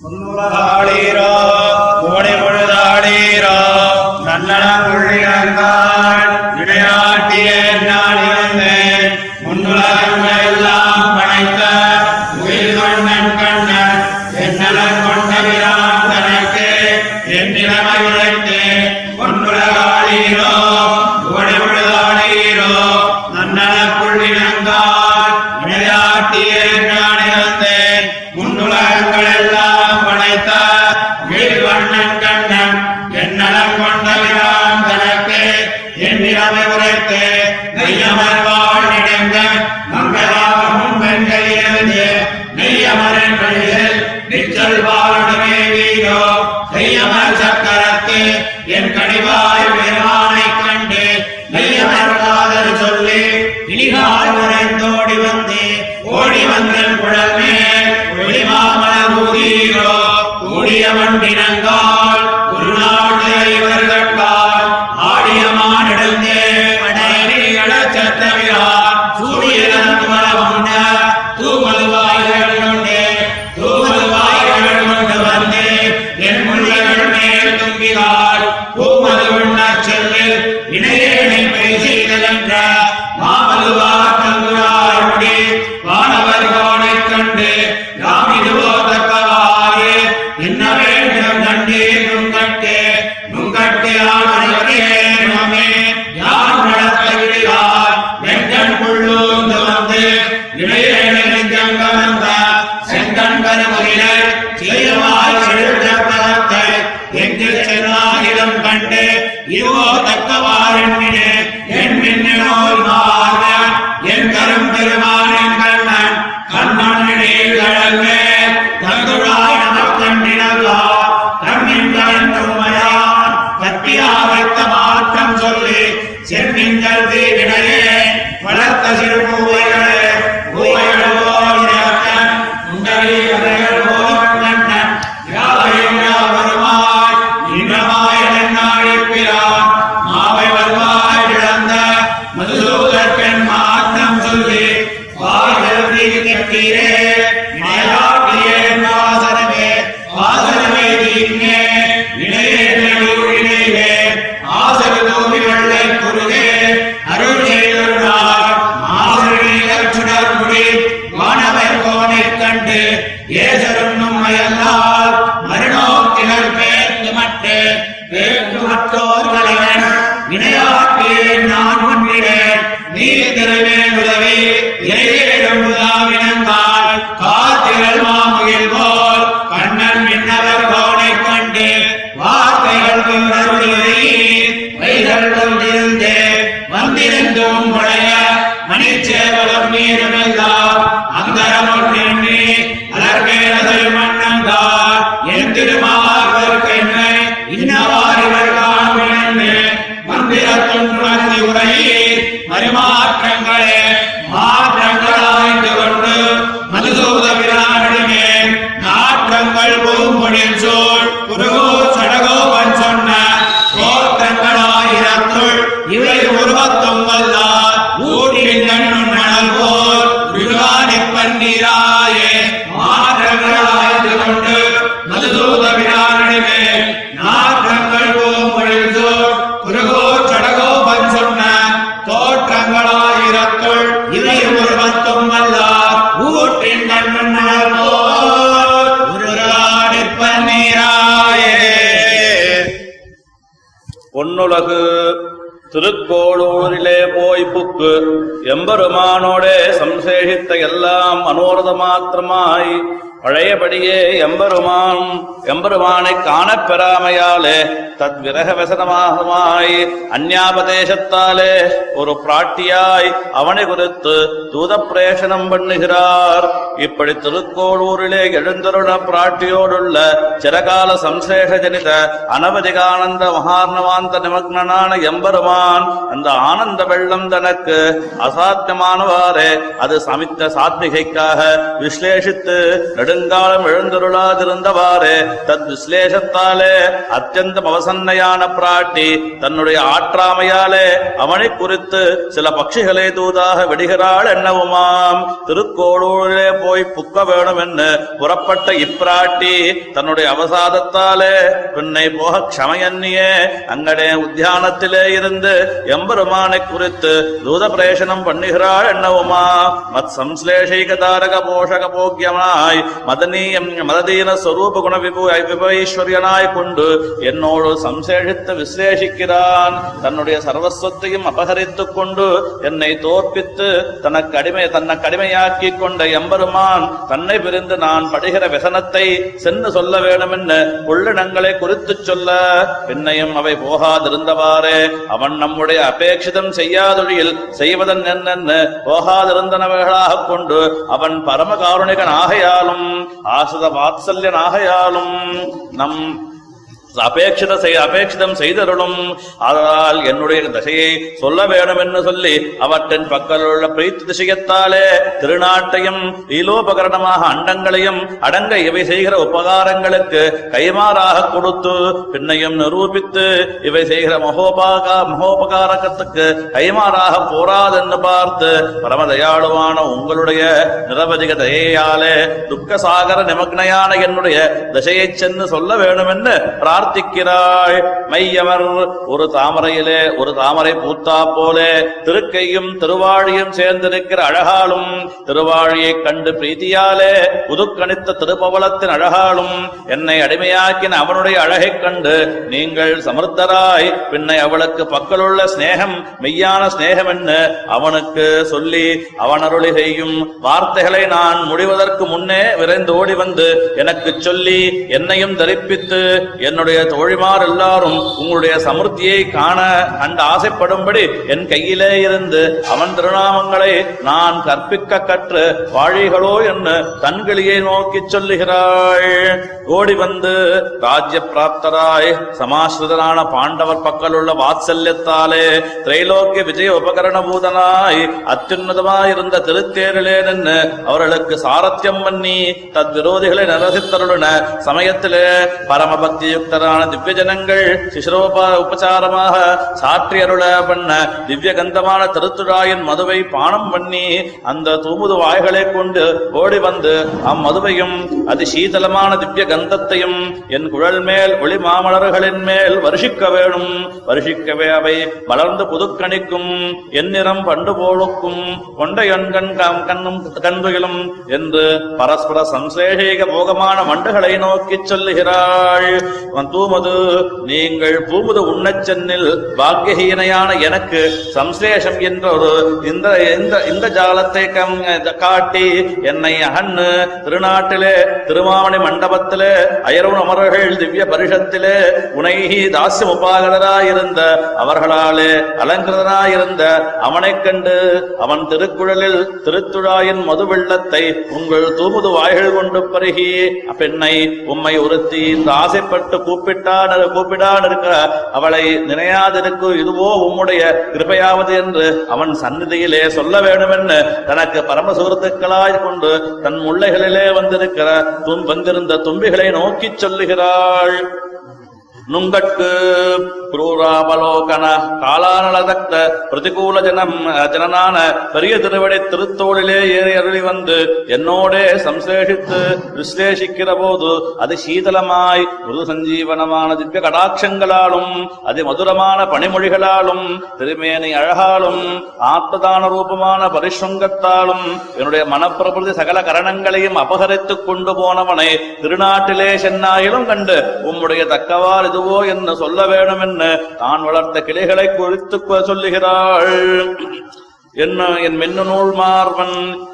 ಮುನ್ನೂರ ಹಾಡಿರೋ என் கனிவா. Grazie. Amen. കൂപ്പ് എമ്പെറുമാനോടെ സംശേഷിത്ത എല്ലാം മനോരഥമാത്രമായി பழையபடியே எம்பெருமான் எம்பெருமானை காணப்பெறாமையாலே தத் விரக வசனமாகமாய் அந்யாபதேசத்தாலே ஒரு பிராட்டியாய் அவனை குறித்து தூத பிரேஷனம் பண்ணுகிறார். இப்படி திருக்கோளூரிலே எழுந்தருள பிராட்டியோடுள்ள சிறகால சம்சேஷ ஜனித அனவதிகானந்த மகார்ணவாந்த நிமக்னனான எம்பெருமான் அந்த ஆனந்த வெள்ளம் தனக்கு அசாத்தியமானவாறே அது சமித்த சாத்விகைக்காக விசிலேஷித்து நடு நெடுங்காலம் எழுந்தருளாதிருந்தவாறு தத் விசலேஷத்தாலே அத்தியந்தம் அவசன்னையான பிராட்டி தன்னுடைய ஆற்றாமையாலே அவனை குறித்து சில பட்சிகளை தூதாக விடுகிறாள் என்னவுமாம். திருக்கோளூரிலே போய் புக்க வேணும் என்று புறப்பட்ட இப்பிராட்டி தன்னுடைய அவசாதத்தாலே பின்னை போக க்ஷமையன்னியே அங்கடே உத்தியானத்திலே இருந்து எம்பெருமானை குறித்து தூத பிரேஷனம் பண்ணுகிறாள் என்னவுமா. மத் சம்ஸ்லேஷைக தாரக போஷக போக்கியமாய் மதனீயம் மததீன ஸ்வரூப குண விபு விபைஸ்வரியனாய் கொண்டு என்னோடு சம்சேஷித்து விஸ்லேஷிக்கிறான். தன்னுடைய சர்வஸ்வத்தையும் அபகரித்துக் கொண்டு என்னை தோற்பித்து தனக்கு அடிமை தன்னை கடிமையாக்கிக் கொண்ட எம்பெருமான் தன்னை பிரிந்து நான் படுகிற व्यசனத்தை சென்று சொல்ல வேண்டுமென்னு புள்ளினங்களை குறித்துச் சொல்ல பின்னையும் அவை போகாதிருந்தவாறே. அவன் நம்முடைய அபேட்சிதம் செய்யாதொழியில் செய்வதன் என்னென்னு போகாதிருந்தனவைகளாகக் கொண்டு அவன் பரமகாருணிகன் ஆகையாலும் ஆசித வாத்சல்யனாகையாலும் நம் அபேட்சித செய் அபேட்சிதம் செய்தருளும். அதனால் என்னுடைய தசையை சொல்ல வேணும் என்று சொல்லி அவற்றின் பக்கலுள்ள பிரீத்து திசையத்தாலே திருநாட்டையும் லீலோபகரணமாக அண்டங்களையும் அடங்க இவை செய்கிற உபகாரங்களுக்கு கைமாறாக கொடுத்து பின்னையும் நிரூபித்து இவை செய்கிற மகோபாகா மகோபகாரகத்துக்கு கைமாறாக போராதென்று பார்த்து பரமதயாளுவான உங்களுடைய நிரவதிக தயையாலே துக்க சாகர நிமக்னையான என்னுடைய தசையைச் சென்று சொல்ல வேண்டும் என்று பிரார்த்திக்கிறாள் மையவர் ஒரு தாமரையிலே ஒரு தாமரை பூத்தா போலே திருக்கையும் திருவாழியும் சேர்ந்திருக்கிற அழகாலும் திருவாழியை கண்டு பிரீத்தியாலே புதுக்கணித்த திருப்பவளத்தின் அழகாலும் என்னை அடிமையாக்கின அவனுடைய அழகைக் கண்டு நீங்கள் சமர்த்தராய் பின்னை அவளுக்கு பக்கலுள்ள ஸ்நேகம் மெய்யான ஸ்நேகம் என்ன? அவனுக்கு சொல்லி அவனருளி செய்யும் வார்த்தைகளை நான் முடிவதற்கு முன்னே விரைந்து ஓடி வந்து எனக்கு சொல்லி என்னையும் தரிப்பித்து என்னுடைய தோழிமார் எல்லாரும் உங்களுடைய சமர்த்தியை காண கண்டு ஆசைப்படும்படி என் கையிலே இருந்து அவன் திருநாமங்களை நான் கற்பிக்க கற்று வாழிகளோ என்று தன்கிளியை நோக்கிச் சொல்லுகிறாள். ஓடி வந்து ராஜ்ய பிராப்தராய் சமாஸ்ருதனான பாண்டவர் பக்கலுள்ள வாத்சல்யத்தாலே திரைலோக்கிய விஜய உபகரண பூதனாய் அத்யுன்னதமாயிருந்த திருத்தேரிலே நின்று அவர்களுக்கு சாரத்தியம் பண்ணி தத் விரோதிகளை நிரசித்தருளின சமயத்திலே பரமபக்தி யுக்தரான திவ்ய ஜனங்கள் சிசுரோப உபசாரமாக சாற்றி அருள பண்ண திவ்ய கந்தமான திருத்துழாயின் மதுவை பானம் பண்ணி அந்த தூமுது வாய்களை கொண்டு ஓடி வந்து அம்மதுவையும் அதி சீதளமான திவ்ய கந்தத்தையும் என் குழல் மேல் ஒளி மாமலர்களின் மேல் வருஷிக்க வேணும். வருஷிக்கவே அவை வளர்ந்து புதுக்கணிக்கும். எந்நிறம் பண்டு போழுக்கும் கொண்ட எண்கண் கம் கண்ணும் கண்புகளும் என்று பரஸ்பர சம்சேஷிக போகமான மண்டுகளை நோக்கிச் சொல்லுகிறாள். தூமது. நீங்கள் பூமுது உண்ணச்சென்னில் பாக்கியஹீனையான எனக்கு சம்சேஷம் என்ற ஒரு இந்த இந்த இந்த ஜாலத்தை கம் காட்டி என்னை அகன்னு திருநாட்டிலே திருமாவணி மண்டபத்திலே அயரவன் அமரர்கள் திவ்ய பரிஷத்திலே உனைகி தாசியம் உபாகதராயிருந்த அவர்களாலே அலங்கிருதராயிருந்த அவனைக் கண்டு அவன் திருக்குழலில் திருத்துழாயின் மது வெள்ளத்தை உங்கள் தூமுது வாய்கள் கொண்டு பருகி பெண்ணை உம்மை ஒருத்தி இந்த ஆசைப்பட்டு கூப்பிட்டான் கூப்பிடான் இருக்கிற அவளை நினையாதிருக்கு இதுவோ உம்முடைய கிருபையாவது என்று அவன் சந்நிதியிலே சொல்ல வேண்டுமென்று தனக்கு பரம சுகத்துக்களாய் கொண்டு தன் முல்லைகளிலே வந்திருக்கிற தும் வந்திருந்த தும்பிகளை நோக்கிச் சொல்லுகிறாள். நுங்கட்கு. குரூராவலோகன காலானலதக்த பிரதிகூல ஜனம் ஜனனான பெரிய திருவடி திருத்தோளிலே ஏறி அருளி வந்து என்னோடே சம்சேஷித்து விசேஷிக்கிற போது அது சீதளமாய் மிருது சஞ்சீவனமான திவ்ய கடாட்சங்களாலும் அதி மதுரமான பணிமொழிகளாலும் திருமேனி அழகாலும் ஆத்மதான ரூபமான பரிசுங்கத்தாலும் என்னுடைய மனப்பிரபுதி சகல கரணங்களையும் அபகரித்துக் கொண்டு போனவனை திருநாட்டிலே சென்னாயிலும் கண்டு உம்முடைய தக்கவாறு இது அதுவோ என்ன சொல்ல வேணும் என்ன தான் வளர்த்த கிளைகளை குறித்து சொல்லுகிறாள். என்ன என் மின்னு நூல்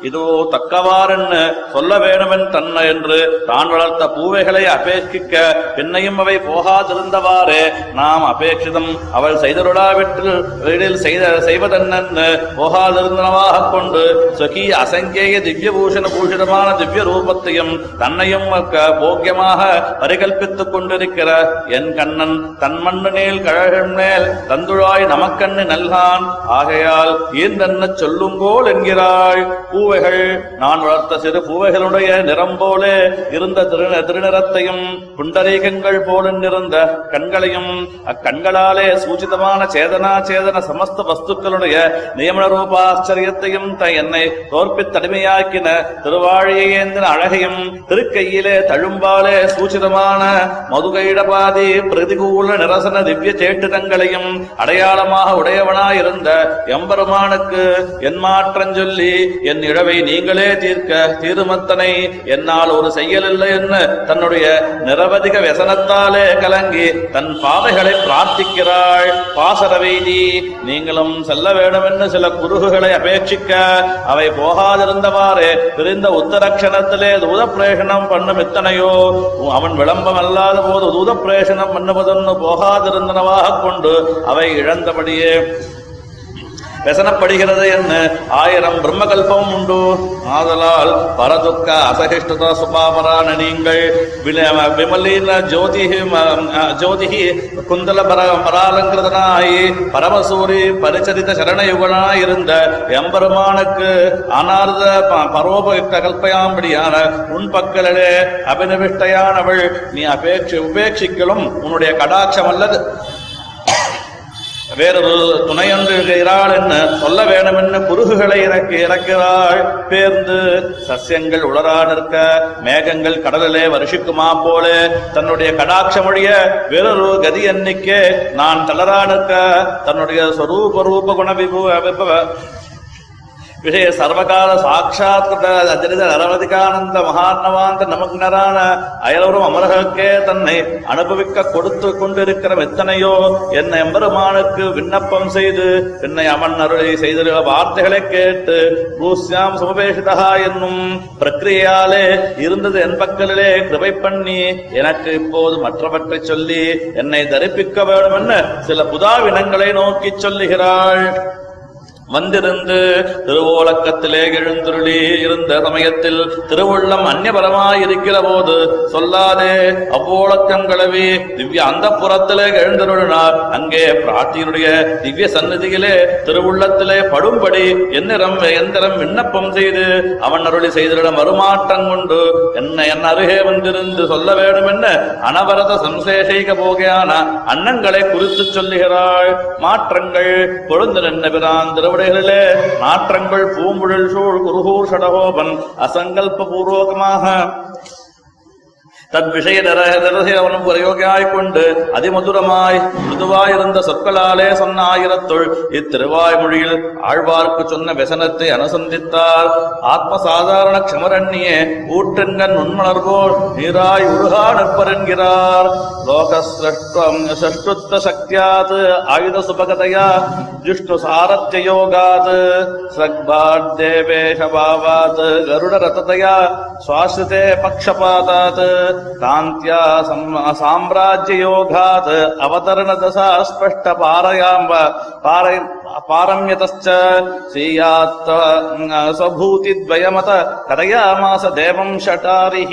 இதோ தக்கவாறென்னு? சொல்ல வேணுமென் தன்ன என்று தான் வளர்த்த பூவைகளை அபேட்சிக்க பின்னையும் அவை போகாதிருந்தவாறே. நாம் அபேட்சிதம் அவள் செய்தருளாவிற்றில் வீடில் செய்த செய்வதென்னு போகாதிருந்தனவாக கொண்டு சுகி அசங்கேய திவ்ய பூஷண பூஷிதமான திவ்ய ரூபத்தையும் தன்னையும் போக்கியமாக பரிகல்பித்துக் கொண்டிருக்கிற என் கண்ணன் தன் மண்ணு நேல் கழகன் மேல் தந்துழாய் நமக்கண்ணு நல்கான். ஆகையால் ஈர்ந்த என்னென்ன சொல்லுங்கோல் என்கிறாள்? பூவைகள். நான் வளர்த்த சிறு பூவைகளுடைய நிறம் போல இருந்த திரு திருநிறத்தையும் புண்டரீகங்கள் போல நிறந்த கண்களையும் அக்கண்களாலே சூச்சிதமான சேதனா சேதன சமஸ்த வஸ்துக்களுடைய நியமன ரூபாச்சரியத்தையும் த என்னை தோற்பித்தடிமையாக்கின திருவாழியை ஏந்தின அழகையும் திருக்கையிலே தழும்பாலே சூச்சிதமான மதுகைடபாதி பிரதிகூல நிரசன திவ்ய சேட்டுதங்களையும் அடையாளமாக உடையவனாயிருந்த எம்பெருமானுக்கு என் மாற்றம் சொல்லி என் இழவை நீங்களே தீர்க்க தீருமத்தனை என்னால் ஒரு செய்யலில்லை என்று தன்னுடைய நிரவதிக வசனத்தாலே கலங்கி தன் பாதைகளை பிரார்த்திக்கிறாள். பாசரவைதி நீங்களும் செல்ல வேண்டுமென்று சில குருகுகளை அபேட்சிக்க அவை போகாதிருந்தவாறு பிரிந்த உத்தரக்ஷணத்திலே தூத பிரேஷனம் பண்ணும் எத்தனையோ அவன் விளம்பம் அல்லாத போது தூத பிரேஷனம் பண்ணுவதொன்னு போகாதிருந்தனவாக கொண்டு அவை இழந்தபடியே விசனப்படுகிறது என்ன ஆயிரம் பிரம்மகல்பம் உண்டு ஆதலால் பரதுக்க அசகிஷ்டதா சுபாபரான நீங்கள் விமலீன ஜோதி ஜோதி குந்தல பர பராலங்கிருதனாய் பரமசூரி பரிச்சரித்த சரணயுகனாய் இருந்த எம்பெருமானுக்கு அனார்த பரோபயுக்த கல்பையாம்படியான உன் பக்கலிலே அபினவிஷ்டையானவள் நீ அபேட்சி உபேட்சிக்கலும் உன்னுடைய கடாட்சம் அல்லது வேறொரு துணையொன்று இருக்கிறாள் என்ன? சொல்ல வேண்டுமென்னு குருகுகளை இறக்கி இறக்கிறாள். பேர்ந்து சசியங்கள் உளரா நிற்க மேகங்கள் கடலிலே வருஷிக்குமா போல. தன்னுடைய கடாட்சமொழிய வேறொரு கதி எண்ணிக்கே நான் தளரா நிற்க தன்னுடைய சொரூப ரூப குண விபு விஷய சர்வகால சாட்சாத்கிருத அஜரித நரவதிகானந்த மகாத்மவாந்த நமக்னரான அயலவரும் அமரர்களுக்கே தன்னை அனுபவிக்க கொடுத்து கொண்டிருக்கிற எத்தனையோ என்னை எம்பெருமானுக்கு விண்ணப்பம் செய்து என்னை அவன் அருளை செய்திருக்கிற வார்த்தைகளை கேட்டு ரூஸ்யாம் சுமபேஷிதா என்னும் பிரக்கிரியாலே இருந்தது என் பக்கலிலே கிருபை பண்ணி எனக்கு இப்போது மற்றவற்றை சொல்லி என்னை தரிப்பிக்க வேண்டும் என்ன சில புதாவினங்களை நோக்கி சொல்லுகிறாள். வந்திருந்து திருவோலக்கத்திலே எழுந்துருளி இருந்த சமயத்தில் திருவுள்ளம் அந்நியபரமாயிருக்கிற போது சொல்லாதே அவ்வோலக்கம் கிளவி திவ்ய அந்த புறத்திலே எழுந்தருளினார் அங்கே பிரார்த்தியினுடைய திவ்ய சந்நிதியிலே திருவுள்ளத்திலே படும்படி என்னிடம் எந்திரம் விண்ணப்பம் செய்து அவன் அருளி செய்திட மறுமாற்றம் கொண்டு என்ன என் அருகே வந்திருந்து சொல்ல வேண்டும் என்ன அனவரத சம்சேஷைக போகையான அன்னங்களை குறித்து சொல்லுகிறாள். மாற்றங்கள் கொழுந்து நின்ற பிரான் திருவிடைகளிலே நாற்றங்கள் பூம்புழல் சூழ் குருகூர் சடகோபன் அசங்கல்ப பூர்வகமாக தத் விஷய அவனும் பிரயோகியாய்க் கொண்டு அதிமதுரமாய் மிருதுவாயிருந்த சொற்களாலே சொன்ன ஆயிரத்துள் இத்திருவாய்மொழியில் ஆழ்வார்க்கு சொன்ன வசனத்தை அனுசந்தித்தார். ஆத்ம சாதாரண க்ஷமரண்யே ஊற்றெங்கன் உண்மலர்போல் நீராய் உருகா நிற்பரென்கிறார். லோகசிரஷ்டம் சஷ்டுத்த சக்தியாது ஆயுத சுபகதையா ஜிஷ்ணு சாரத்ய யோகாது சக்பாட் தேவேஷ பாவாத் கருட ரததையா சுவாசிதே பக்ஷபாதாத். कान्त्या साम्राज्ययोगात् अवतरणदशा स्पष्टपारयाम्ब पारय पारम्यतश्च श्रीयात् स्वभूतिद्वयमत कथयामास देवम् शटारिः